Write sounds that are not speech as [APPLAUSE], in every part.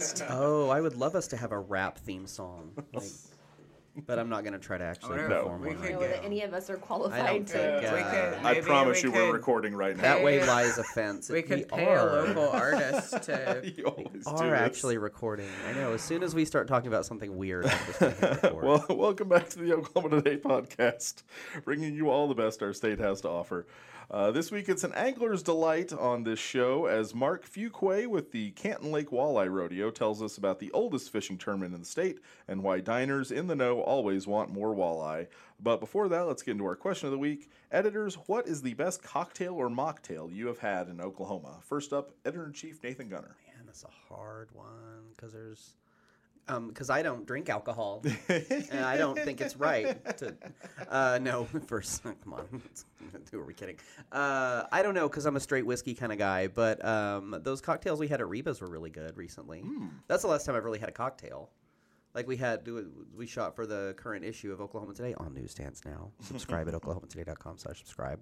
[LAUGHS] Oh, I would love us to have a rap theme song. [LAUGHS] Like, but I'm not going to try to actually wonder- No. perform we one. could right know get- that any of us are I qualified don't to. think. We Uh, could- I Maybe promise we you we're could- recording right now. that way Yeah. lies offense. We could pay are, a local artist [LAUGHS] to. you always do Are this. actually recording. I know. As soon as we start talking about something weird, I'm just going to record. well, welcome back to the Oklahoma Today podcast, bringing you all the best our state has to offer. Uh, this week, it's an angler's delight on this show as Mark Fuqua with the Canton Lake Walleye Rodeo tells us about the oldest fishing tournament in the state and why diners in the know always want more walleye. But before that, let's get into our question of the week. Editors, what is the best cocktail or mocktail you have had in Oklahoma? First up, Editor in Chief Nathan Gunter. Man, that's a hard one because there's. Because I don't drink alcohol, [LAUGHS] and I don't think it's right to. Uh, no, [LAUGHS] first, [LAUGHS] come on, who are we kidding? Uh, I don't know because I'm a straight whiskey kind of guy, but um, those cocktails we had at Reba's were really good recently. That's the last time I've really had a cocktail. Like we had, we shot for the current issue of Oklahoma Today on newsstands now. Subscribe at oklahomatoday.com/slash subscribe.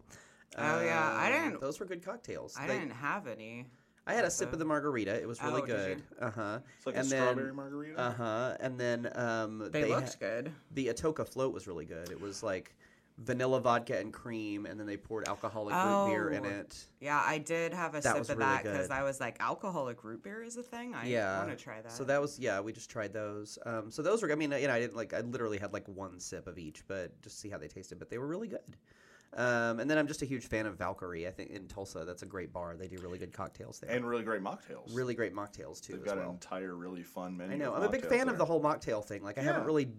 Oh, yeah, I didn't- Those were good cocktails. I They- didn't have any. I had a sip of the- margarita. It was really Oh, did good. you? Uh huh. It's like and a then, strawberry margarita. Uh huh. And then um, They, ha- looked good. the Atoka float was really good. It was like vanilla vodka and cream, and then they poured alcoholic root beer in Oh. it. Yeah, I did have a That sip was of really that because good. I was like, alcoholic root beer is a thing. I yeah. want to try that. So that was yeah. We just tried those. Um, so those were. I mean, you know, I didn't like. I literally had like one sip of each, but just to see how they tasted. But they were really good. Um, and then I'm just a huge fan of Valkyrie. I think in Tulsa, that's a great bar. They do really good cocktails there. and really great mocktails. really great mocktails too. They've got an entire really fun menu. I know. I'm a big fan there. of the whole mocktail thing. Like I haven't really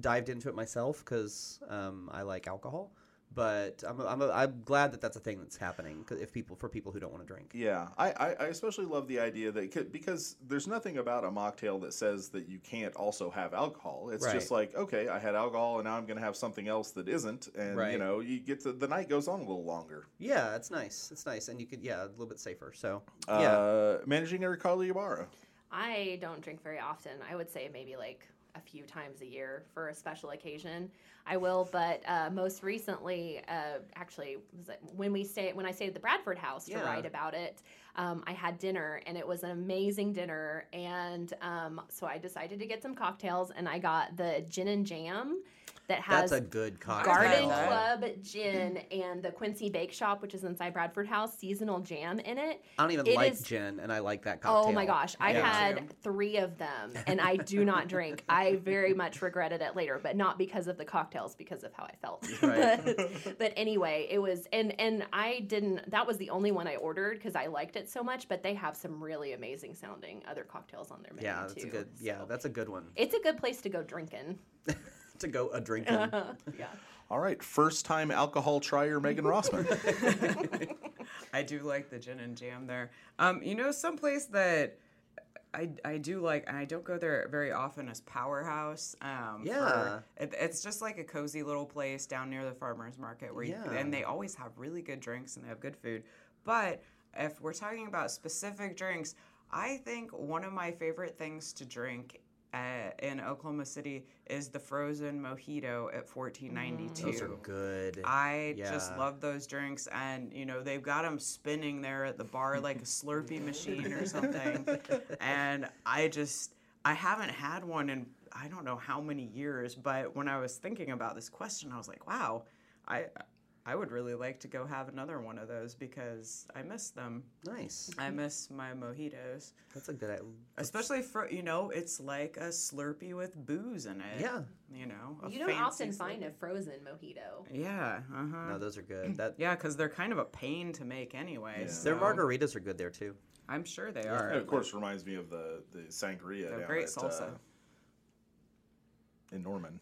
dived into it myself because um, I like alcohol, but I'm I'm, a, I'm glad that that's a thing that's happening if people for people who don't want to drink. Yeah, I, I, I especially love the idea that because there's nothing about a mocktail that says that you can't also have alcohol. It's just like okay, I had alcohol and now I'm going to have something else that isn't, and you know you get to the night goes on a little longer. Yeah, it's nice. It's nice, and you could yeah a little bit safer. So yeah, Uh, managing Eric Carly Ibarra. I don't drink very often. I would say maybe like a few times a year for a special occasion. I will, but uh, most recently, uh, actually, was it when we stayed when I stayed at the Bradford House to Yeah. write about it. Um, I had dinner and it was an amazing dinner, and um, so I decided to get some cocktails, and I got the gin and jam that has that's a good cocktail. Garden. Club gin and the Quincy Bake Shop, which is inside Bradford House, seasonal jam in it. I don't even It like is- gin, and I like that cocktail. Oh my gosh, I Yeah. had three of them and I do not [LAUGHS] drink. I very much regretted it later, but not because of the cocktails, because of how I felt. Right. [LAUGHS] but, but anyway, it was and and I didn't that was the only one I ordered because I liked it so much, but they have some really amazing sounding other cocktails on their menu Yeah, that's too. a good. Yeah, so. that's a good one It's a good place to go drinking. [LAUGHS] [LAUGHS] to go a drinking. yeah. All right, first time alcohol trier Megan Rossman. [LAUGHS] I do like the gin and jam there. Um, you know, someplace that I, I do like, and I don't go there very often, is Powerhouse. Um, for- Yeah. it, it's just like a cozy little place down near the farmers market where, you, and they always have really good drinks and they have good food. But if we're talking about specific drinks, I think one of my favorite things to drink. Uh, in Oklahoma City is the frozen mojito at 1492. Those are good. I just love those drinks, and you know they've got them spinning there at the bar like a Slurpee machine or something. [LAUGHS] And I just I haven't had one in I don't know how many years, but when I was thinking about this question, I was like, wow, I I would really like to go have another one of those because I miss them. nice. I miss my mojitos, That's a good. idea. especially for you know it's like a Slurpee with booze in it. Yeah. you know. a You don't fancy often find a frozen mojito. Yeah, uh huh. No, those are good. That Yeah, because they're kind of a pain to make anyway. Yeah. their margaritas are good there too. I'm sure they And are. of course, reminds me of the the sangria They're down great at, salsa. uh, in Norman.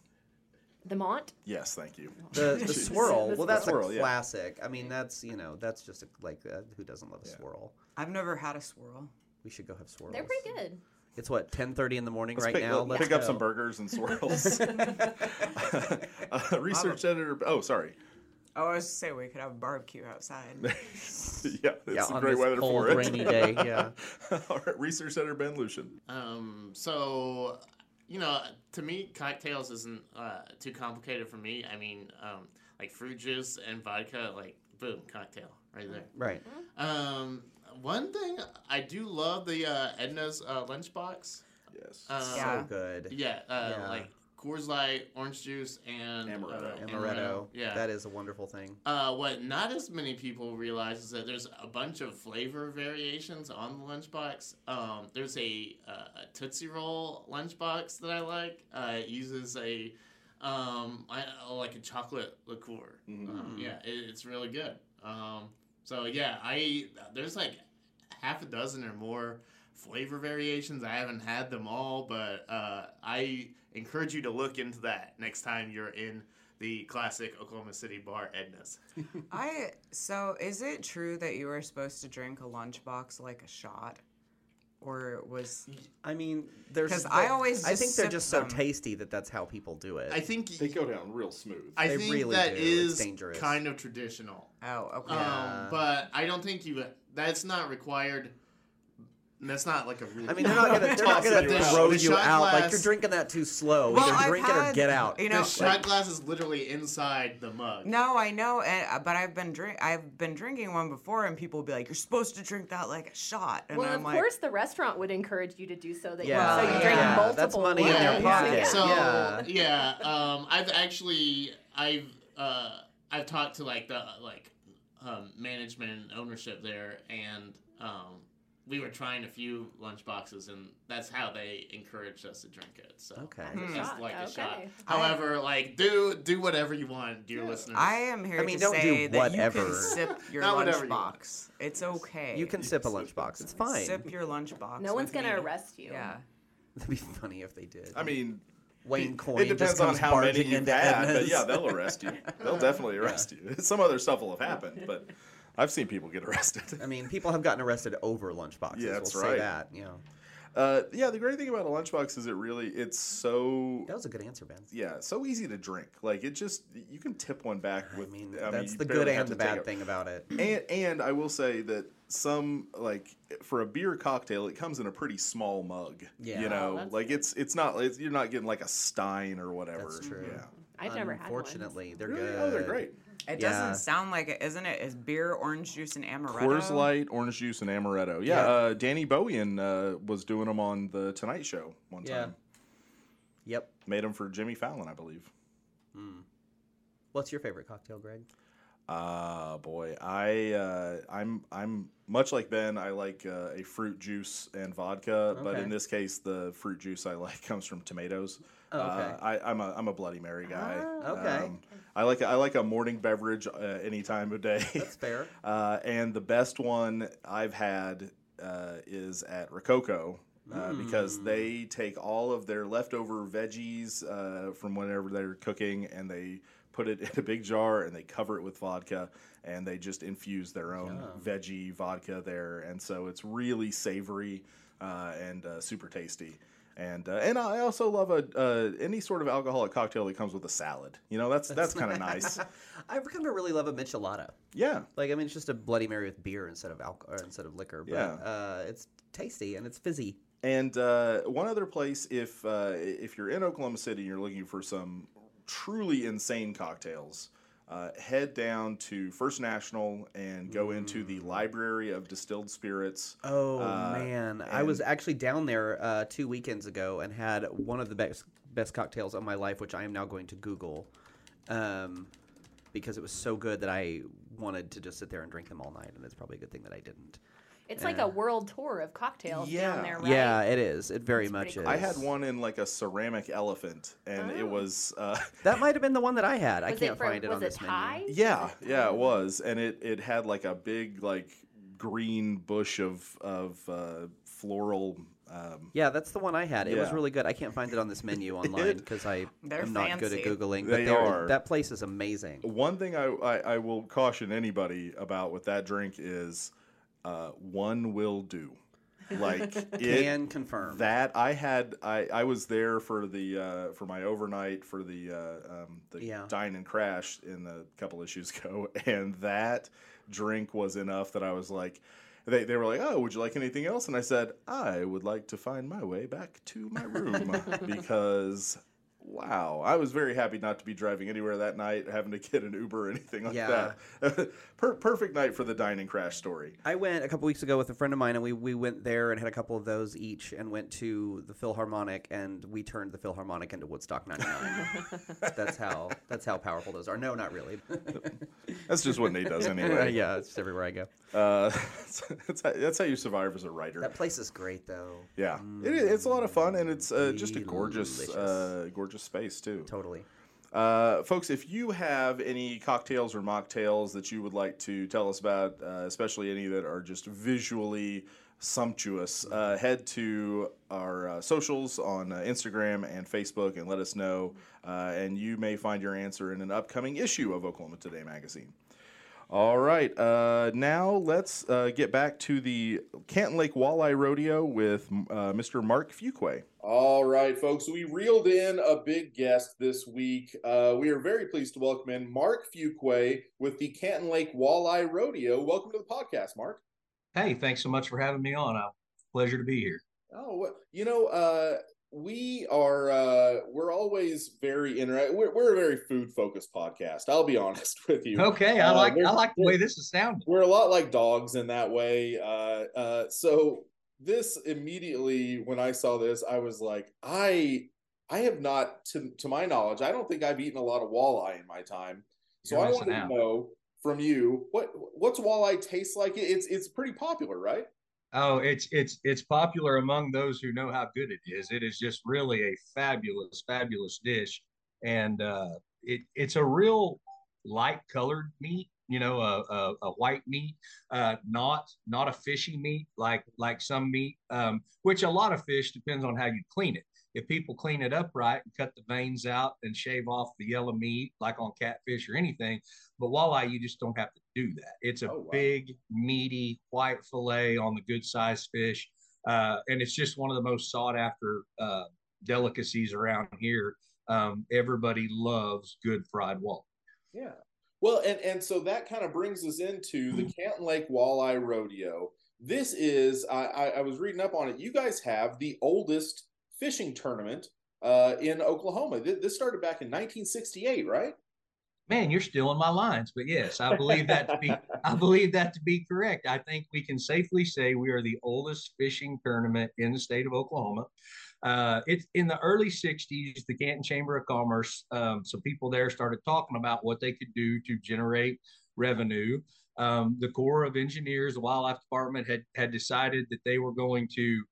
The Mont? Yes, thank you. The the [LAUGHS] swirl. Well, that's swirl, a yeah. classic. I mean, that's you know, that's just a, like uh, who doesn't love a Yeah. swirl? I've never had a swirl. We should go have swirls. They're pretty good. It's what 10:30 in the morning Let's right pick, now. let- Let's pick up some burgers and swirls. [LAUGHS] [LAUGHS] uh, research editor. Oh, sorry. Oh, I was to say we could have a barbecue outside. yeah, Yeah, it's some on great this weather cold, for it. rainy day. Yeah. All right, research editor Ben Luschen. Um, so, you know, to me, cocktails isn't uh, too complicated for me. I mean, um, like fruit juice and vodka, like boom, cocktail right there. Right. Um, one thing I do love the uh, Edna's uh, lunchbox. Yes. Yeah. So good. Yeah, uh, Yeah. like Coors Light, orange juice, and Amaretto. Uh, Amaretto. Yeah. That is a wonderful thing. Uh, what not as many people realize is that there's a bunch of flavor variations on the lunchbox. Um, there's a, uh, a Tootsie Roll lunchbox that I like. Uh, it uses a um, I, uh, like a chocolate liqueur. Mhm. Um, yeah, it, it's really good. Um, so yeah, I there's like half a dozen or more flavor variations. I haven't had them all, but uh, I encourage you to look into that next time you're in the classic Oklahoma City bar Edna's. [LAUGHS] I so is it true that you were supposed to drink a lunchbox like a shot, or was I mean, there's 'Cause I the- always I think they're sip just so tasty that that's how people do it. I think They go down real smooth. I They think really that do. is It's dangerous. kind of traditional. oh okay Yeah. Um, but I don't think you. That's not required. That's not like a really. I mean, they're not gonna they're not Toss gonna in your mouth. throw The you shot out like glass- you're drinking that too slow. Well, Either I've drink it or had- get out. you the know shot glass is literally inside the mug. No, I know, and, uh, but I've been drink I've been drinking one before, and people will be like, "You're supposed to drink that like a shot," and well, I'm of like, course, the restaurant would encourage you to do so. That Yeah, you, so you drink yeah, multiple. that's money in ones. their pocket. So Yeah. yeah, um, I've actually I've uh, I've talked to like the like um, management and ownership there, and um, we were trying a few lunch boxes, and that's how they encouraged us to drink it. So Okay. Hmm. it's Shot, like a shot. okay. However, like do do whatever you want, dear listeners. I am here I mean, to don't do say that you whatever. can sip [LAUGHS] your Not whatever you lunchbox. It's okay. You can sip a lunchbox. It's fine. sip your lunchbox. No one's gonna me. arrest you. Yeah. That'd be funny if they did. I mean, Wayne Coyne it depends just on comes how many barging you've had, but yeah, they'll arrest you. [LAUGHS] They'll definitely arrest you. Some other stuff will have happened, but I've seen people get [LAUGHS] arrested. I mean, people have gotten arrested over lunchboxes. Yeah, that's we'll right. say that. You know, Uh, yeah, the great thing about a lunchbox is it really it's so that was a good answer, Ben. yeah so easy to drink. Like it just you can tip one back I mean, I that's you the good and the bad thing about it. [CLEARS THROAT] And and I will say that some like for a beer cocktail, it comes in a pretty small mug. Yeah. you Oh, know, that's like it's it's not it's, you're not getting like a Stein or whatever. That's true. Yeah. I've never had one. Unfortunately, they're Really? good. Oh, they're great. It Yeah. doesn't sound like it, isn't it? Is beer, orange juice, and amaretto? Coors Light, orange juice, and amaretto. Yeah, Yeah. Uh, Danny Bowien uh, was doing them on the Tonight Show one Yeah. time. Yep. Made them for Jimmy Fallon, I believe. What's your favorite cocktail, Greg? Ah, boy, I uh, I'm I'm much like Ben. I like uh, a fruit juice and vodka, but in this case, the fruit juice I [LAUGHS] like comes from tomatoes. Oh, okay. Uh, I, I'm a I'm a Bloody Mary guy. Ah, okay. Um, I like I like a morning beverage uh, any time of day. That's [LAUGHS] fair. Uh, and the best one I've had uh, is at Rococo. Uh, Because Mm. they take all of their leftover veggies uh, from whenever they're cooking and they put it [LAUGHS] in a big jar and they cover it with vodka and they just infuse their own veggie vodka there. And so it's really savory uh, and uh, super tasty. And uh, and I also love a uh, any sort of alcoholic cocktail that comes with a salad. You know, that's that's kind of [LAUGHS] nice. I've come to really love a michelada. Yeah. Like, I mean, it's just a Bloody Mary with beer instead of alcohol instead of liquor, but Yeah. uh, it's tasty and it's fizzy. And uh, one other place, if uh, if you're in Oklahoma City and you're looking for some truly insane cocktails, uh, head down to First National and go into the Library of Distilled Spirits. Oh Uh, man, I was actually down there uh, two weekends ago and had one of the best best cocktails of my life, which I am now going to Google, um, because it was so good that I wanted to just sit there and drink them all night, and it's probably a good thing that I didn't. It's like a world tour of cocktails Yeah. down there, right? Yeah, it is. It very That's much pretty is. cool. I had one in like a ceramic elephant, and it Oh. was uh, [LAUGHS] That might have been the one that I had. I Was can't it from, find it was on it this Thai? menu. yeah, yeah, it was, and it it had like a big like green bush of of uh, floral. Um, Yeah, that's the one I had. It was Yeah. really good. I can't find it on this menu [LAUGHS] online because I They're am not good at fancy. googling. They but they're- are. That place is amazing. One thing I, I, I will caution anybody about with that drink is uh, one will do. Like [LAUGHS] it, Can confirm. that I had I, I was there for the uh, for my overnight for the uh, um, the Yeah. dine and crash in a couple issues ago, [LAUGHS] and that drink was enough that I was like. They, they were like, oh, would you like anything else? And I said, I would like to find my way back to my room [LAUGHS] because Wow, I was very happy not to be driving anywhere that night, having to get an Uber or anything like Yeah. that. [LAUGHS] per- perfect night for the dining crash story. I went a couple weeks ago with a friend of mine, and we, we went there and had a couple of those each, and went to the Philharmonic, and we turned the Philharmonic into Woodstock '99. [LAUGHS] that's how that's how powerful those are. No, not really. [LAUGHS] That's just what Nate does anyway. yeah, it's just everywhere I go. Uh, that's, how, that's how you survive as a writer. That place is great, though. Yeah, it, is- it's a lot of fun, and it's uh, just a gorgeous, uh, gorgeous space too. Totally. Uh, folks, if you have any cocktails or mocktails that you would like to tell us about, uh, especially any that are just visually sumptuous, uh, head to our uh, socials on uh, Instagram and Facebook and let us know. Uh, and you may find your answer in an upcoming issue of Oklahoma Today magazine. All right, uh, now let's uh, get back to the Canton Lake Walleye Rodeo with uh, Mr. Mark Fuqua. All right, folks, we reeled in a big guest this week. Uh, we are very pleased to welcome in Mark Fuqua with the Canton Lake Walleye Rodeo. Welcome to the podcast, Mark. Hey, thanks so much for having me on. Uh, pleasure to be here. Oh, well, you know, uh, we are uh, we're always very interested. We're, we're a very food focused podcast. I'll be [LAUGHS] honest with you. Okay, I Uh, like we're- I like the way this is sounding. we're a lot like dogs in that way. Uh, uh, so this immediately, when I saw this, I was like, I, I have not, to to my knowledge, I don't think I've eaten a lot of walleye in my time. So You're I out. to know from you what what's walleye taste like. It's it's pretty popular, right? Oh, it's it's it's popular among those who know how good it is. It is just really a fabulous, fabulous dish, and uh, it it's a real light colored meat. You know, a, a, a white meat, uh, not not a fishy meat like like some meat, um, which a lot of fish depends on how you clean it. If people clean it up right and cut the veins out and shave off the yellow meat, like on catfish or anything, but walleye you just don't have to do that. It's a Oh, wow. big, meaty white fillet on the good sized fish, uh, and it's just one of the most sought after uh, delicacies around here. Um, everybody loves good fried walleye. Yeah. Well, and and so that kind of brings us into the Canton Lake Walleye Rodeo. This is I, I, I was reading up on it. You guys have the oldest fishing tournament uh, in Oklahoma. This started back in 1968, right? Man, you're stealing my lines, but yes, I believe that to be [LAUGHS] I believe that to be correct. I think we can safely say we are the oldest fishing tournament in the state of Oklahoma. Uh, it's in the early 60s, the Canton Chamber of Commerce, um, some people there started talking about what they could do to generate revenue. Um, the Corps of Engineers, the Wildlife Department had, had decided that they were going to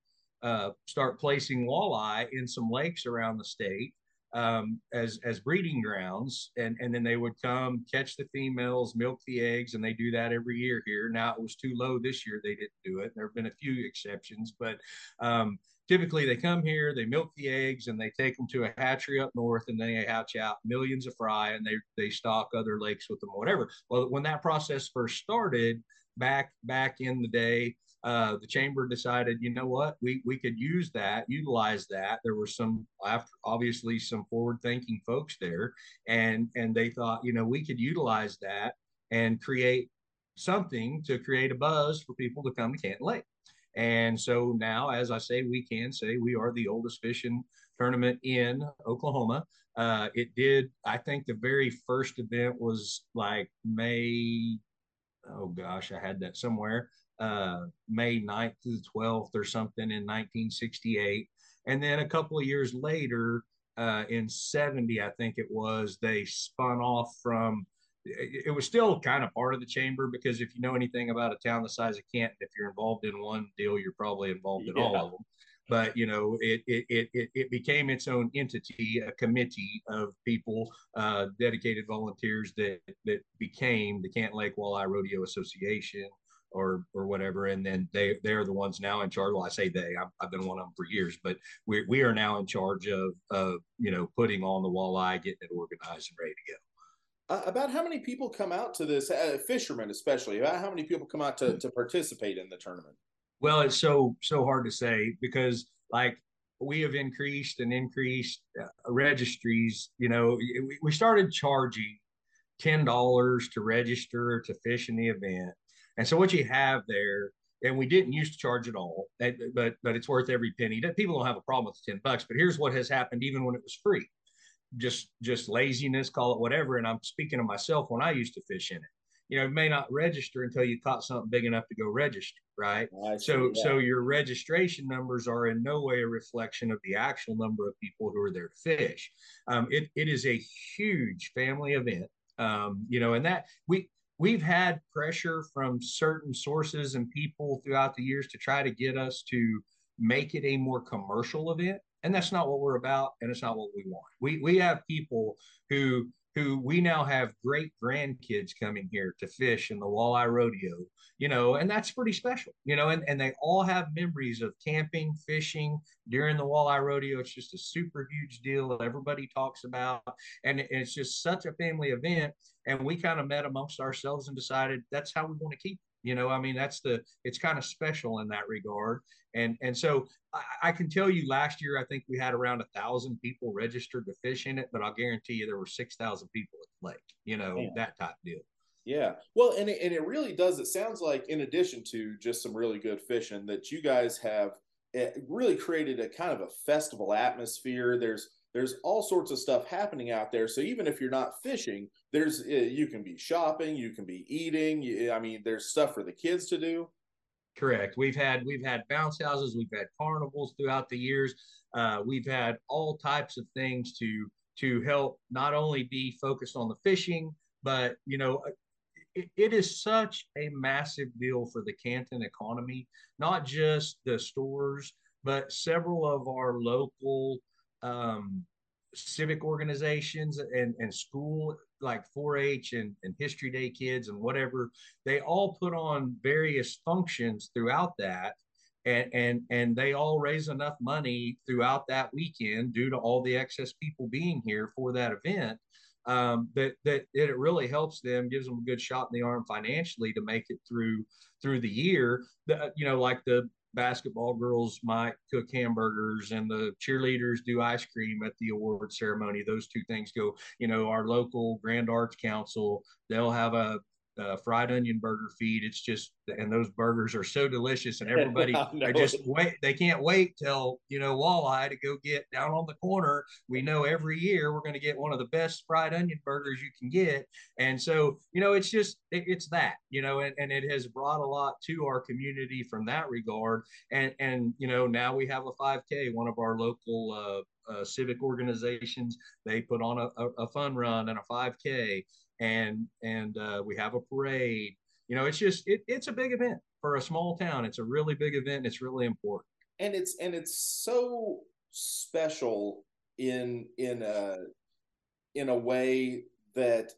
uh, start placing walleye in some lakes around the state um, as as breeding grounds, and and then they would come catch the females, milk the eggs, and they do that every year here. Now it was too low this year; they didn't do it. There have been a few exceptions, but um, typically they come here, they milk the eggs, and they take them to a hatchery up north, and they hatch out millions of fry, and they they stock other lakes with them, or whatever. Well, when that process first started back back in the day, uh, the chamber decided, you know what, we we could use that, utilize that. There were some, after, obviously, some forward-thinking folks there, and and they thought, you know, we could utilize that and create something to create a buzz for people to come to Canton Lake. And so now, as I say, we can say we are the oldest fishing tournament in Oklahoma. Uh, it did, I think, the very first event was like May. Oh gosh, I had that somewhere uh, May 9th to the 12th or something in 1968. And then a couple of years later, uh, in 70, I think it was, they spun off from, it, it was still kind of part of the chamber because if you know anything about a town the size of Canton, if you're involved in one deal, you're probably involved in all of them. But you know, it it, it it it became its own entity, a committee of people, uh, dedicated volunteers that that became the Canton Lake Walleye Rodeo Association, or or whatever and then they they're the ones now in charge well i say they I've, I've been one of them for years but we, we are now in charge of of you know putting on the walleye getting it organized and ready to go Uh, about how many people come out to this? Uh, fishermen, especially. About how many people come out to, to participate in the tournament? well it's so so hard to say because like we have increased and increased uh, registries you know we, we started charging ten dollars to register to fish in the event and so what you have there and we didn't used to charge at all but but it's worth every penny That- people don't have a problem with 10 bucks but here's what has happened even when it was free just just laziness, call it whatever. And I'm speaking of myself when I used to fish in it. You know, it may not register until you caught something big enough to go register, right? so so your registration numbers are in no way a reflection of the actual number of people who are there to fish. Um, it it is a huge family event. Um, you know, and that we we've had pressure from certain sources and people throughout the years to try to get us to make it a more commercial event. And that's not what we're about and it's not what we want. We we have people who who we now have great grandkids coming here to fish in the walleye rodeo you know and that's pretty special you know and, and they all have memories of camping fishing during the walleye rodeo. It's just a super huge deal that everybody talks about and it's just such a family event and we kind of met amongst ourselves and decided that's how we want to keep you know i mean that's the it's kind of special in that regard. And and so I, I, can tell you last year i think we had around a thousand people registered to fish in it but i'll guarantee you there were 6000 people at the lake you know yeah. that type deal. Yeah. Well and it, and it really does it sounds like in addition to just some really good fishing that you guys have eh, really created a kind of a festival atmosphere. There's there's all sorts of stuff happening out there. So even if you're not fishing there's eh, you can be shopping you can be eating i mean there's stuff for the kids to do. Correct. We've had we've had bounce houses we've had carnivals throughout the years. Uh, we've had all types of things to to help not only be focused on the fishing but you know it, it is such a massive deal for the canton economy not just the stores but several of our local um, civic organizations and, and school like 4-H and, and History Day kids and whatever, they all put on various functions throughout that. And, and and they all raise enough money throughout that weekend due to all the excess people being here for that event um, that that it really helps them, gives them a good shot in the arm financially to make it through through the year. The, you know, like the basketball girls might cook hamburgers and the cheerleaders do ice cream at the award ceremony. Those two things go, you know, our local Grand Arts Council, they'll have a uh, fried onion burger feed. It's just, and those burgers are so delicious, and [LAUGHS] everybody I just wait. They can't wait till you know walleye to go get down on the corner. We know every year we're going to get one of the best fried onion burgers you can get, and so you know it's just it, it's that you know, and, and it has brought a lot to our community from that regard. And and you know now we have a 5K, one of our local. Uh, uh, civic organizations they put on a, a, a fun run and a 5k and and uh, we have a parade. You know, it's just it, it's a big event for a small town. It's a really big event. It's really important. And it's and it's so special in in a in a way that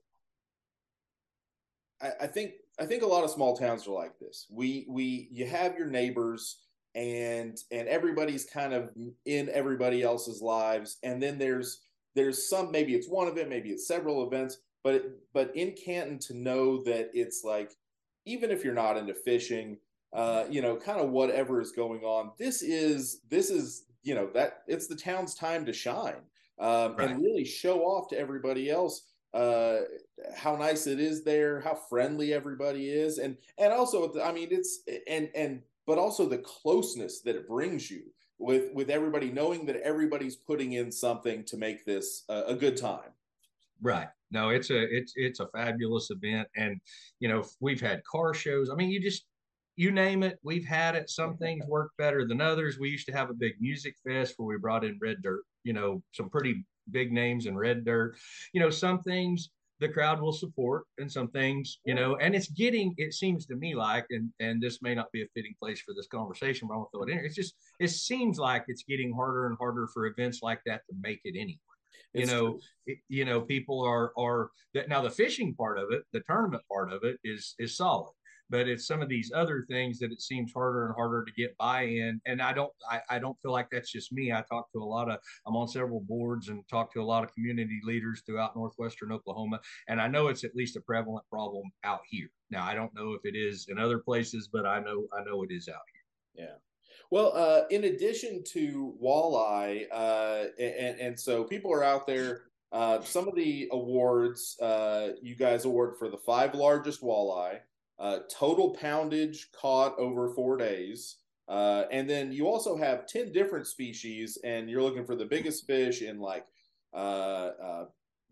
I, I think I think a lot of small towns are like this. We we you have your neighbors and and everybody's kind of in everybody else's lives and then there's there's some maybe it's one event maybe it's several events but but in Canton to know that it's like even if you're not into fishing, uh, you know, kind of whatever is going on, this is this is you know that it's the town's time to shine um, right. and really show off to everybody else uh, how nice it is there, how friendly everybody is, and and also I mean it's and and but also the closeness that it brings you with with everybody knowing that everybody's putting in something to make this a, a good time. Right. No, it's a it's it's a fabulous event, and you know we've had car shows. I mean, you just you name it, we've had it. Some things work better than others. We used to have a big music fest where we brought in Red Dirt. You know, some pretty big names in Red Dirt. You know, some things the crowd will support and some things you know and it's getting it seems to me like and and this may not be a fitting place for this conversation but i want to throw it in it's just it seems like it's getting harder and harder for events like that to make it anyway you know it, you know people are are that now the fishing part of it the tournament part of it is is solid. But it's some of these other things that it seems harder and harder to get buy-in. And i don't I, I don't feel like that's just me. I talk to a lot of i'm on several boards and talk to a lot of community leaders throughout northwestern oklahoma. And i know it's at least a prevalent problem out here. Now i don't know if it is in other places but i know i know it is out here. Yeah well, uh, in addition to walleye, uh, and, and so people are out there. Uh, some of the awards uh, you guys award for the five largest walleye, uh, total poundage caught over four days, uh, and then you also have ten different species, and you're looking for the biggest fish in like uh, uh,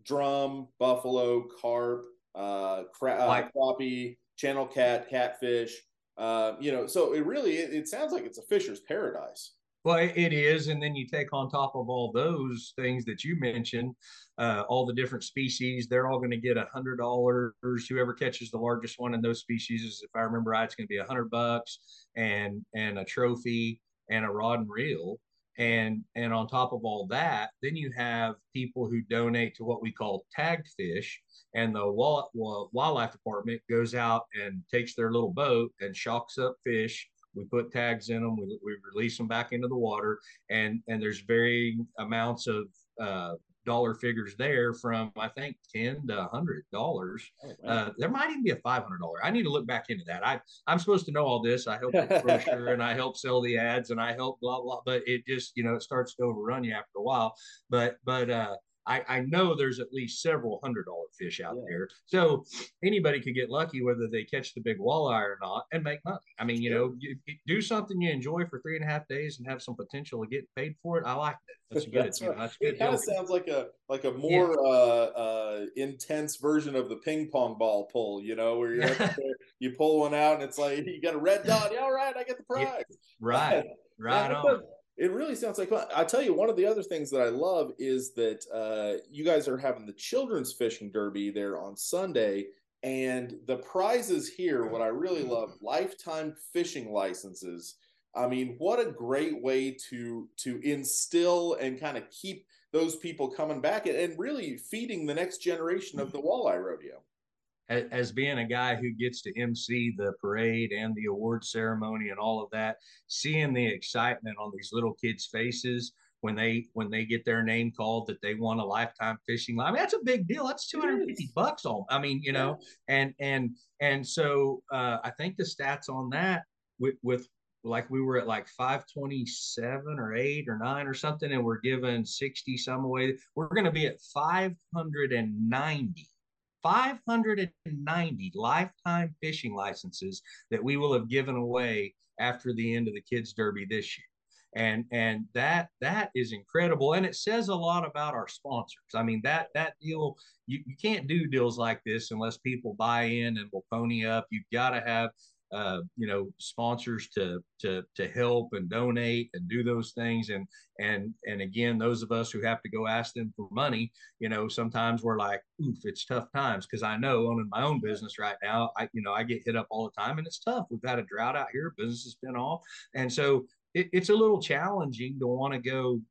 drum, buffalo, carp, uh, cra- uh, crappie, channel cat, catfish. Uh, you know, so it really it, it sounds like it's a fisher's paradise. Well, it is, and then you take on top of all those things that you mentioned, uh, all the different species. They're all going to get a hundred dollars. Whoever catches the largest one in those species if I remember right, it's going to be a hundred bucks, and and a trophy and a rod and reel. And and on top of all that, then you have people who donate to what we call tagged fish, and the wildlife department goes out and takes their little boat and shocks up fish. We put tags in them we, we release them back into the water. And and there's varying amounts of uh, dollar figures there from i think 10 to 100 dollars. Uh, there might even be a 500 dollar. I need to look back into that. I i'm supposed to know all this. I help the brochure and i help sell the ads and i help blah blah but it just you know it starts to overrun you after a while. But but uh I, I know there's at least several hundred dollar fish out Yeah. there. So anybody could get lucky whether they catch the big walleye or not and make money. I mean, you know, you, you do something you enjoy for three and a half days and have some potential of getting paid for it. I like that. That's good. That's you right. that's It good. kind of sounds like a like a more uh, uh, intense version of the ping pong ball pull, you know, where you're [LAUGHS] there, you pull one out and it's like [LAUGHS] you got a red dot. Yeah, all right, I get the Yeah, prize. right. Yeah, [LAUGHS] Right it on. It really sounds like fun. I tell you, one of the other things that I love is that uh, you guys are having the children's fishing derby there on Sunday, and the prizes here. What I really love: lifetime fishing licenses. I mean, what a great way to to instill and kind of keep those people coming back and, and really feeding the next generation of the walleye rodeo. As, as being a guy who gets to MC the parade and the award ceremony and all of that, seeing the excitement on these little kids' faces when they when they get their name called that they won a lifetime fishing line. I mean, that's a big deal. That's 250 bucks on. I mean, you know, and and and so uh, I think the stats on that with with like we were at like 527 or 8 or 9 or something and we're given 60 some away we're going to be at 590 590 lifetime fishing licenses that we will have given away after the end of the kids derby this year. And and that that is incredible. And it says a lot about our sponsors. I mean that that deal you, you can't do deals like this unless people buy in and will pony up. You've got to have uh, you know sponsors to to to help and donate and do those things. And and and again those of us who have to go ask them for money you know sometimes we're like oof it's tough times. Because i know owning my own business right now i you know i get hit up all the time and it's tough. We've had a drought out here business has been off. And so it, it's a little challenging to want to go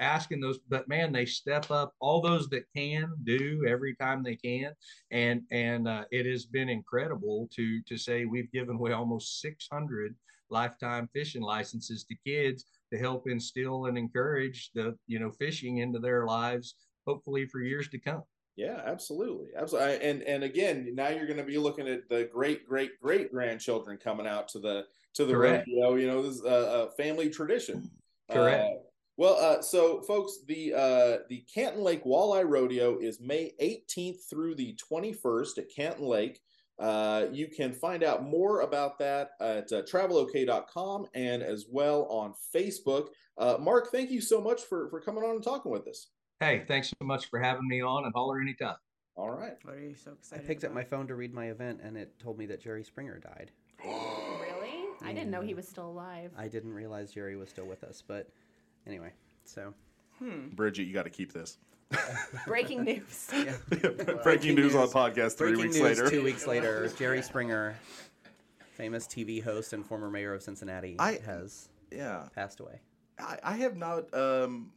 asking those but man they step up all those that can do every time they can and and uh, it has been incredible to to say we've given away almost 600 lifetime fishing licenses to kids to help instill and encourage the you know fishing into their lives hopefully for years to come Yeah, absolutely, absolutely. And and again, now you're going to be looking at the great great great grandchildren coming out to the to the Correct. rodeo. You know, this is a, a family tradition. Correct. Uh, well, uh, so folks, the uh, the Canton Lake Walleye Rodeo is May 18th through the 21st at Canton Lake. Uh, you can find out more about that at uh, travelok.com and as well on Facebook. Uh, Mark, thank you so much for for coming on and talking with us. hey thanks so much for having me on and holler anytime All right. What are you so excited? I excited? picked up my phone to read my event, and it told me that Jerry Springer died. [GASPS] Really? I didn't know he was still alive. I didn't realize Jerry was still with us, but anyway, so Bridget, you got to keep this. [LAUGHS] Breaking news. [LAUGHS] yeah. [LAUGHS] Breaking news on the podcast three Breaking weeks news later. two weeks later, Jerry Springer, famous TV host and former mayor of Cincinnati, I- has Yeah, passed away. I, I have not. Um,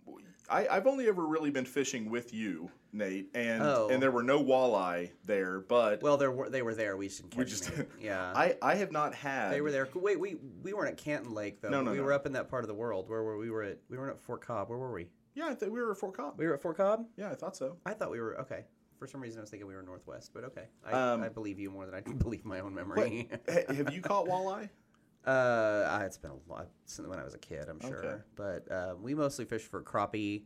I, I've only ever really been fishing with you, Nate, and Oh. and there were no walleye there, but Well, there were, they were there. We just We just-. [LAUGHS] Yeah, I I have not had. they were there. Wait, we we weren't at Canton Lake though. No, no, we no. were up in that part of the world. Where were we? Were at we weren't at Fort Cobb. Where were we? Yeah, I thought we were at Fort Cobb. We were at Fort Cobb. Yeah, I thought so. I thought we were okay. For some reason, I was thinking we were northwest, but okay. I, Um, I believe you more than I [LAUGHS] believe my own memory. Ha- have you caught walleye? [LAUGHS] Uh, it's been a lot since when I was a kid, I'm sure. Okay. But uh, we mostly fish for crappie,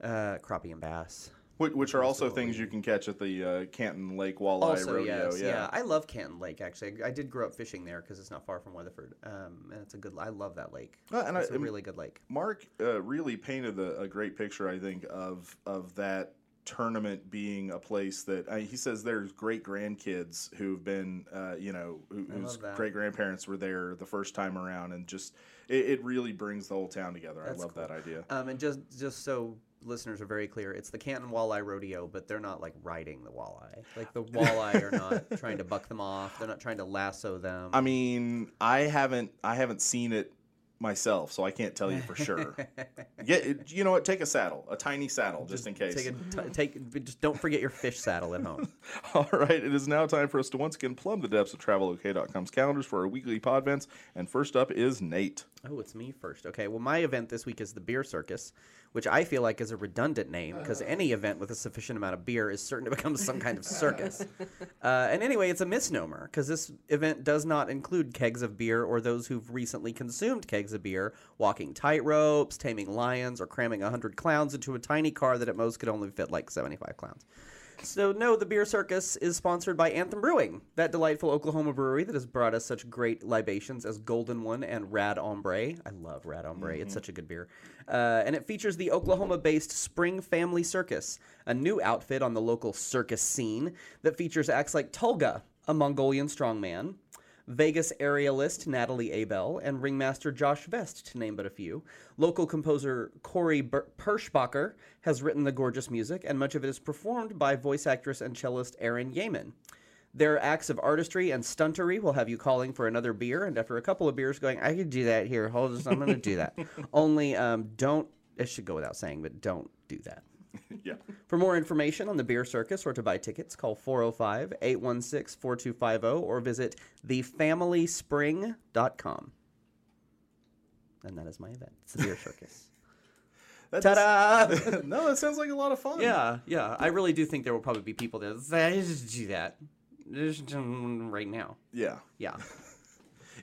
uh, crappie and bass. Which, which are also things you can catch at the uh, Canton Lake Walleye Also, Rodeo. yes, yeah. yeah. I love Canton Lake. Actually, I I did grow up fishing there because it's not far from Weatherford, um, and it's a good. I love that lake. Uh, and it's a um, really good lake. Mark uh, really painted a, a great picture, I think, of of that tournament being a place that uh, he says there's great grandkids who've been, uh, you know, who, whose great grandparents were there the first time around, and just it, it really brings the whole town together. That's I love cool. that idea. Um, and just just so listeners are very clear, it's the Canton Walleye Rodeo, but they're not like riding the walleye. Like the walleye are not [LAUGHS] trying to buck them off. They're not trying to lasso them. I mean, I haven't I haven't seen it myself, so I can't tell you for sure. [LAUGHS] Get you know what? Take a saddle, a tiny saddle, just, in case. Take, a, t- take just don't forget your fish saddle at home. [LAUGHS] All right, it is now time for us to once again plumb the depths of TravelOK.com's calendars for our weekly pod events. And first up is Nate. Oh, it's me first. Okay. Well, my event this week is the Beer Circus, which I feel like is a redundant name because any event with a sufficient amount of beer is certain to [LAUGHS] become some kind of circus. [LAUGHS] Uh, and anyway, it's a misnomer because this event does not include kegs of beer or those who've recently consumed kegs of beer, walking tight ropes, taming lions, or cramming 100 clowns into a tiny car that at most could only fit like 75 clowns. So, no, the Beer Circus is sponsored by Anthem Brewing, that delightful Oklahoma brewery that has brought us such great libations as Golden One and Rad Ombre. I love Rad Ombre, it's such a good beer. Uh, and it features the Oklahoma based Spring Family Circus, a new outfit on the local circus scene that features acts like Tolga, a Mongolian strongman. Vegas aerialist Natalie Abel, and ringmaster Josh Vest, to name but a few. Local composer Corey Ber- Perschbacher has written the gorgeous music, and much of it is performed by voice actress and cellist Erin Yeaman. Their acts of artistry and stuntery will have you calling for another beer, and after a couple of beers, going, "I could do that here. Hold on, I'm going to do that." [LAUGHS] Only um, don't. It should go without saying, but don't do that. [LAUGHS] yeah. For more information on the Beer Circus or to buy tickets, call 405 816 4250 or visit thefamilyspring.com. And that is my event. It's the Beer [LAUGHS] Circus. Ta da! [LAUGHS] no, that sounds like a lot of fun. yeah, yeah. I really do think there will probably be people that say, just do that. Um, right now. Yeah. Yeah.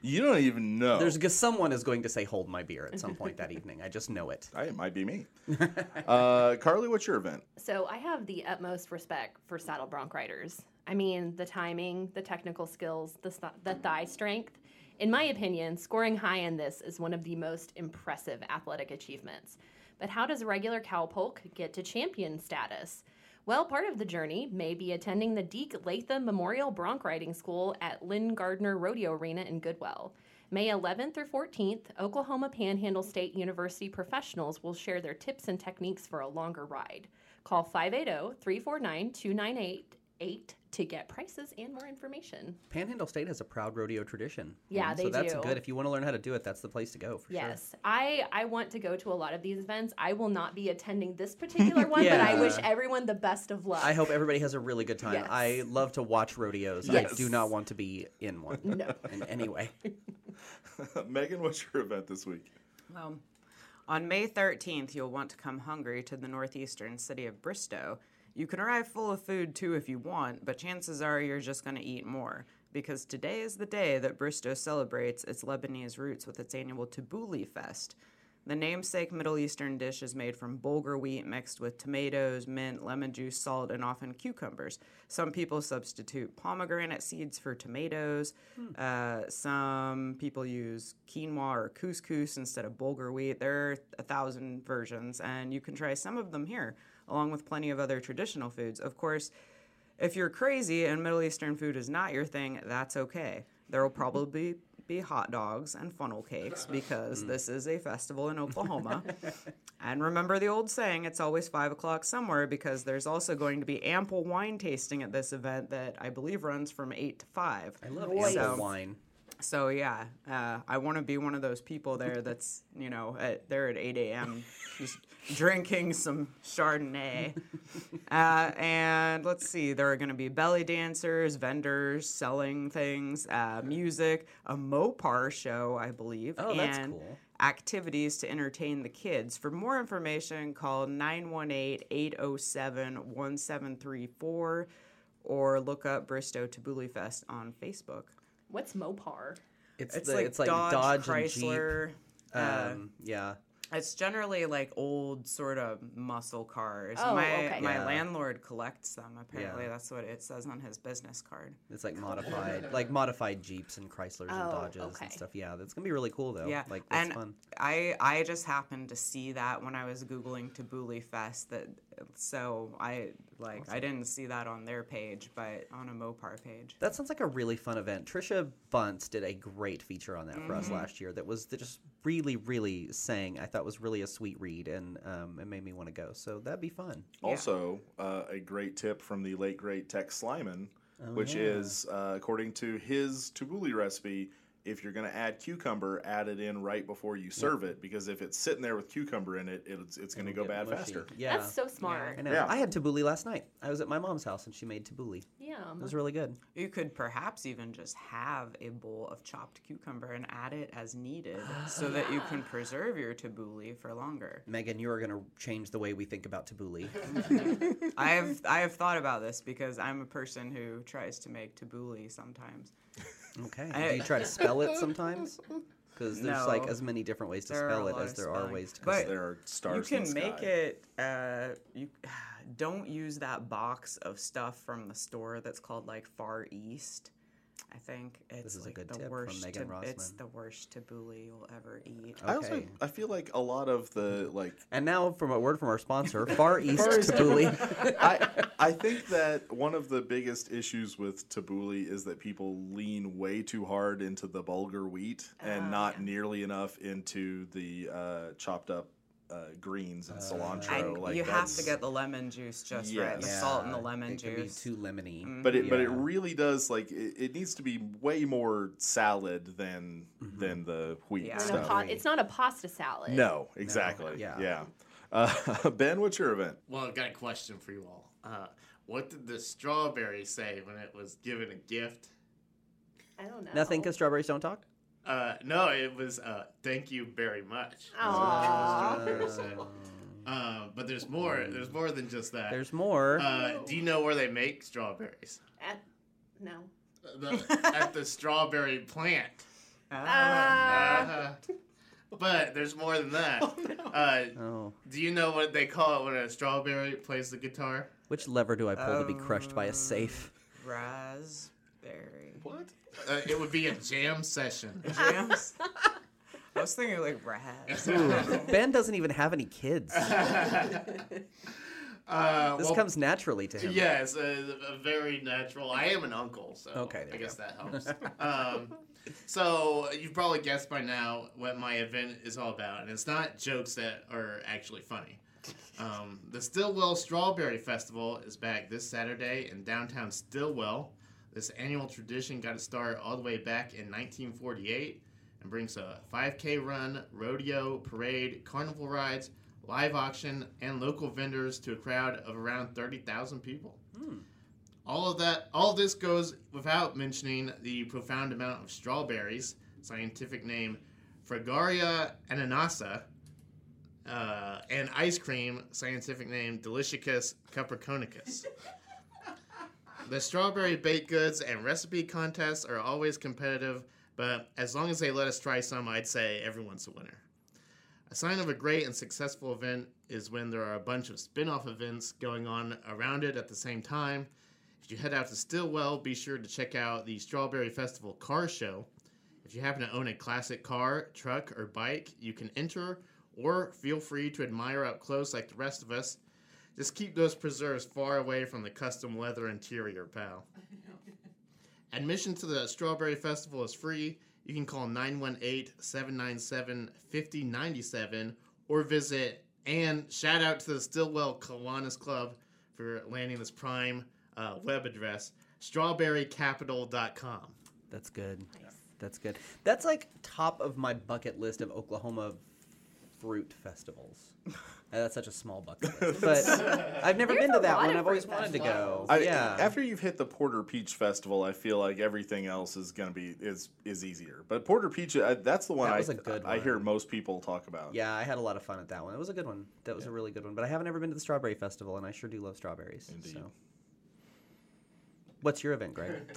You don't even know. There's g- someone is going to say, hold my beer at some point that evening. I just know it. [LAUGHS] I, it might be me. [LAUGHS] uh, Carly, what's your event? So I have the utmost respect for saddle bronc riders. I mean, the timing, the technical skills, the, th- the thigh strength. In my opinion, scoring high in this is one of the most impressive athletic achievements. But how does regular cowpoke get to champion status? Well, part of the journey may be attending the Deke Latham Memorial Bronc Riding School at Lynn Gardner Rodeo Arena in Goodwell. May 11th through 14th, Oklahoma Panhandle State University professionals will share their tips and techniques for a longer ride. Call 580 349 2988 to get prices and more information. Panhandle State has a proud rodeo tradition. Yeah, Um, So that's do. good. If you want to learn how to do it, that's the place to go for sure. Yes, I I want to go to a lot of these events. I will not be attending this particular [LAUGHS] one, but I wish everyone the best of luck. I hope everybody has a really good time. Yes. I love to watch rodeos. Yes. I do not want to be in one. No. [LAUGHS] In any way. [LAUGHS] Megan, what's your event this week? Well, on May 13th, you'll want to come hungry to the northeastern city of Bristow. You can arrive full of food too if you want, but chances are you're just going to eat more. Because today is the day that Bristow celebrates its Lebanese roots with its annual Tabbouleh Fest. The namesake Middle Eastern dish is made from bulgur wheat mixed with tomatoes, mint, lemon juice, salt, and often cucumbers. Some people substitute pomegranate seeds for tomatoes. Uh, some people use quinoa or couscous instead of bulgur wheat. There are a thousand versions, and you can try some of them here, along with plenty of other traditional foods. Of course, if you're crazy and Middle Eastern food is not your thing, that's okay. There will probably be hot dogs and funnel cakes because this is a festival in Oklahoma. [LAUGHS] and remember the old saying, it's always five o'clock somewhere because there's also going to be ample wine tasting at this event that I believe runs from eight to five. I love ample So- wine. So yeah, uh, I want to be one of those people there that's you know at, there at 8 a.m. just drinking some Chardonnay. [LAUGHS] Uh, and let's see, there are going to be belly dancers, vendors selling things, uh, music, a Mopar show, I believe, Oh, that's and cool. activities to entertain the kids. For more information, call 918-807-1734 or look up Bristow Tabbouleh Fest on Facebook. What's Mopar? It's, It's the, like, it's like Dodge, Dodge, and Chrysler. Jeep. uh, Um, yeah. It's generally like old sort of muscle cars. Oh, my okay. my Yeah. landlord collects them. Apparently, Yeah. that's what it says on his business card. It's like modified, like modified Jeeps and Chryslers and Oh, Dodges okay. and stuff. Yeah, that's gonna be really cool though. Yeah, like that's and fun. I I just happened to see that when I was googling Tabbouleh Fest. That so I like I didn't see that on their page, but on a Mopar page. That sounds like a really fun event. Trisha Bunce did a great feature on that for Mm-hmm. us last year. That was that just really, really sang. I thought was really a sweet read, and um, it made me want to go. So that'd be fun. Yeah. Also, uh, a great tip from the late great Tex Slyman, Oh, which yeah. is uh, according to his tabbouleh recipe. If you're going to add cucumber, add it in right before you serve it because if it's sitting there with cucumber in it, it's, it's going to go bad mushy. faster. Yeah, That's so smart. I know. Yeah. I had tabbouleh last night. I was at my mom's house and she made tabbouleh. Yeah. It was really good. You could perhaps even just have a bowl of chopped cucumber and add it as needed, so that you can [GASPS] preserve your tabbouleh for longer. Megan, you are going to change the way we think about tabbouleh. [LAUGHS] I have I have thought about this because I'm a person who tries to make tabbouleh sometimes. Okay. I- Do you try to spell it sometimes? [LAUGHS] Because there's like as many different ways to There are a spell it lot as of there are spelling. ways to. But- There are stars you in can the make sky. it. Uh, you [SIGHS] don't use that box of stuff from the store that's called like Far East. I think it's is a like good the tip from worst. Megan tab- it's the worst tabbouleh you'll ever eat. I also Okay. I feel like a lot of the like And now, from a word from our sponsor, Far [LAUGHS] East Far Tabbouleh. I, I think that one of the biggest issues with tabbouleh is that people lean way too hard into the bulgur wheat and Oh, not yeah. nearly enough into the uh, chopped up uh, greens and cilantro. I, like you have to get the lemon juice just right. The Yes. salt and the lemon it Can be juice. too lemony. But it but it really does like it, it needs to be way more salad than Mm-hmm. than the wheat Yeah. It's stuff. not a pa- it's not a pasta salad. No, exactly. yeah. yeah. Uh, [LAUGHS] ben, what's your event? Well, I've got a question for you all. Uh, what did the strawberry say when it was given a gift? I don't know. Nothing because strawberries don't talk? Uh, no, it was uh, thank you very much. Aw. That's what the strawberry said. Uh, but there's more. There's more than just that. There's more. Uh, do you know where they make strawberries? At, no. The, at the strawberry plant. Ah. Uh, Uh, but there's more than that. Uh, oh. do you know what they call it when a strawberry plays the guitar? Which lever do I pull to be crushed by a safe? raspberry What? Uh, it would be a jam session. [LAUGHS] jams. I was thinking like ras. ben doesn't even have any kids. [LAUGHS] Uh, This well, comes naturally to him. Yes, a, a very natural. I am an uncle, so Okay, I you guess that helps. um, so you've probably guessed by now what my event is all about, and it's not jokes that are actually funny. Um, the Stilwell Strawberry Festival is back this Saturday in downtown Stilwell. This annual tradition got its start all the way back in 1948 and brings a 5K run, rodeo, parade, carnival rides, live auction, and local vendors to a crowd of around 30,000 people. All of that, all this goes without mentioning the profound amount of strawberries, scientific name Fragaria ananassa, uh, and ice cream, scientific name Delicicus capricornicus. [LAUGHS] the strawberry baked goods and recipe contests are always competitive, but as long as they let us try some, I'd say everyone's a winner. A sign of a great and successful event is when there are a bunch of spin off events going on around it at the same time. If you head out to Stilwell, be sure to check out the Strawberry Festival Car Show. If you happen to own a classic car, truck, or bike, you can enter or feel free to admire up close like the rest of us. Just keep those preserves far away from the custom leather interior, pal. [LAUGHS] Admission to the Strawberry Festival is free. You can call 918 797 5097 or visit and shout out to the Stilwell Kiwanis Club for landing this prime uh, web address strawberrycapital.com. That's good. Nice. That's good. That's like top of my bucket list of Oklahoma fruit festivals. [LAUGHS] Uh, That's such a small bucket list. [LAUGHS] But I've never There's been to a that lot one. of I've always fruit wanted to go. festivals. I, yeah. After you've hit the Porter Peach Festival, I feel like everything else is gonna be is is easier. But Porter Peach, uh, that's the one That I was a good I hear one. most people talk about. yeah, I had a lot of fun at that one. It was a good one. That was a really good one. But I haven't ever been to the strawberry festival, and I sure do love strawberries. Indeed. So. What's your event, Greg? [LAUGHS]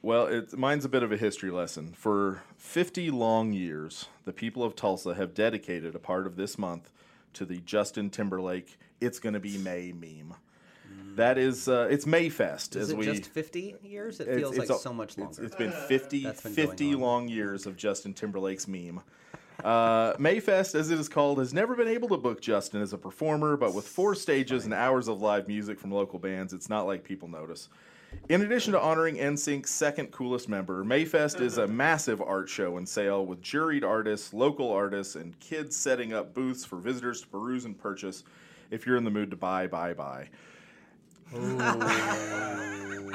Well, it, mine's a bit of a history lesson. For 50 long years, the people of Tulsa have dedicated a part of this month to the Justin Timberlake "It's Gonna Be May" meme. That is, uh, it's Mayfest Is as it we. just 50 years? It feels like a- so much longer. it's been 50, That's been going 50 on. long years of Justin Timberlake's meme. Uh, Mayfest, as it is called, has never been able to book Justin as a performer, but with four stages and hours of live music from local bands, it's not like people notice. In addition to honoring NSYNC's second coolest member, Mayfest is a massive art show and sale with juried artists, local artists, and kids setting up booths for visitors to peruse and purchase. If you're in the mood to buy, buy, buy.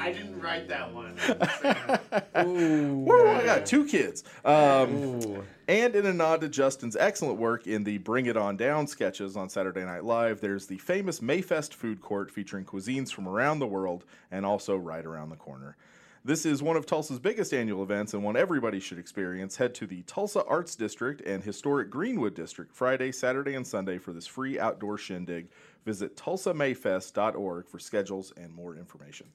I didn't write that one. [LAUGHS] Woo, I got two kids. Um, and in a nod to Justin's excellent work in the Bring It On Down sketches on Saturday Night Live, there's the famous Mayfest food court featuring cuisines from around the world and also right around the corner. This is one of Tulsa's biggest annual events and one everybody should experience. Head to the Tulsa Arts District and Historic Greenwood District Friday, Saturday, and Sunday for this free outdoor shindig. Visit tulsamayfest.org for schedules and more information.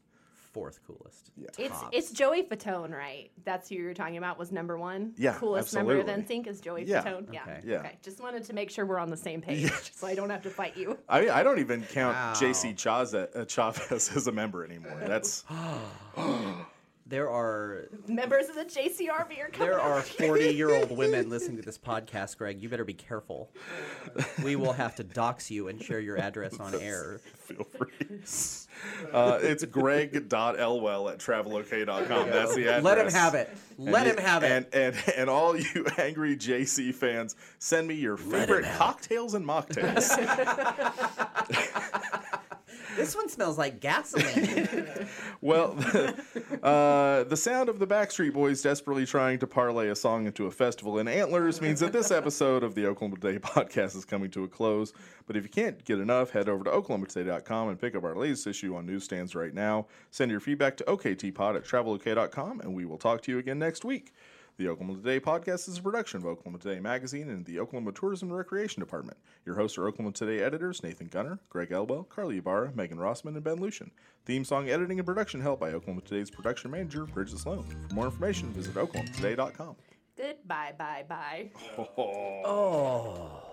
Fourth coolest. It's Tops. it's Joey Fatone, right? That's who you're talking about. Was number one. Yeah, coolest member of absolutely. NSYNC is Joey Yeah. Fatone. Yeah. Okay. Yeah. Okay. Just wanted to make sure we're on the same page, so I don't have to fight you. I, I don't even count Wow. JC Chasez, uh, Chasez as a member anymore. That's There are Members of the JCRB are coming. there are 40 year old women [LAUGHS] listening to this podcast, Greg. You better be careful. We will have to dox you and share your address on air. feel free. Uh, it's greg.elwell at travelok.com. That's the address. Let him have it. Let him have it. And, and and all you [LAUGHS] angry JC fans, send me your favorite cocktails and mocktails. [LAUGHS] This one smells like gasoline. [LAUGHS] well, [LAUGHS] uh, the sound of the Backstreet Boys desperately trying to parlay a song into a festival in antlers means that this episode of the Oklahoma Today [LAUGHS] podcast is coming to a close. But if you can't get enough, head over to oklahomatoday.com and pick up our latest issue on newsstands right now. Send your feedback to oktpod at travelok.com, and we will talk to you again next week. The Oklahoma Today podcast is a production of Oklahoma Today magazine and the Oklahoma Tourism and Recreation Department. Your hosts are Oklahoma Today editors Nathan Gunter, Greg Elwell, Carly Ibarra, Megan Rossman, and Ben Luschen. Theme song editing and production help by Oklahoma Today's production manager, Bridget Sloan. For more information, visit oklahomatoday.com. Goodbye, bye, bye. [LAUGHS] Oh. oh.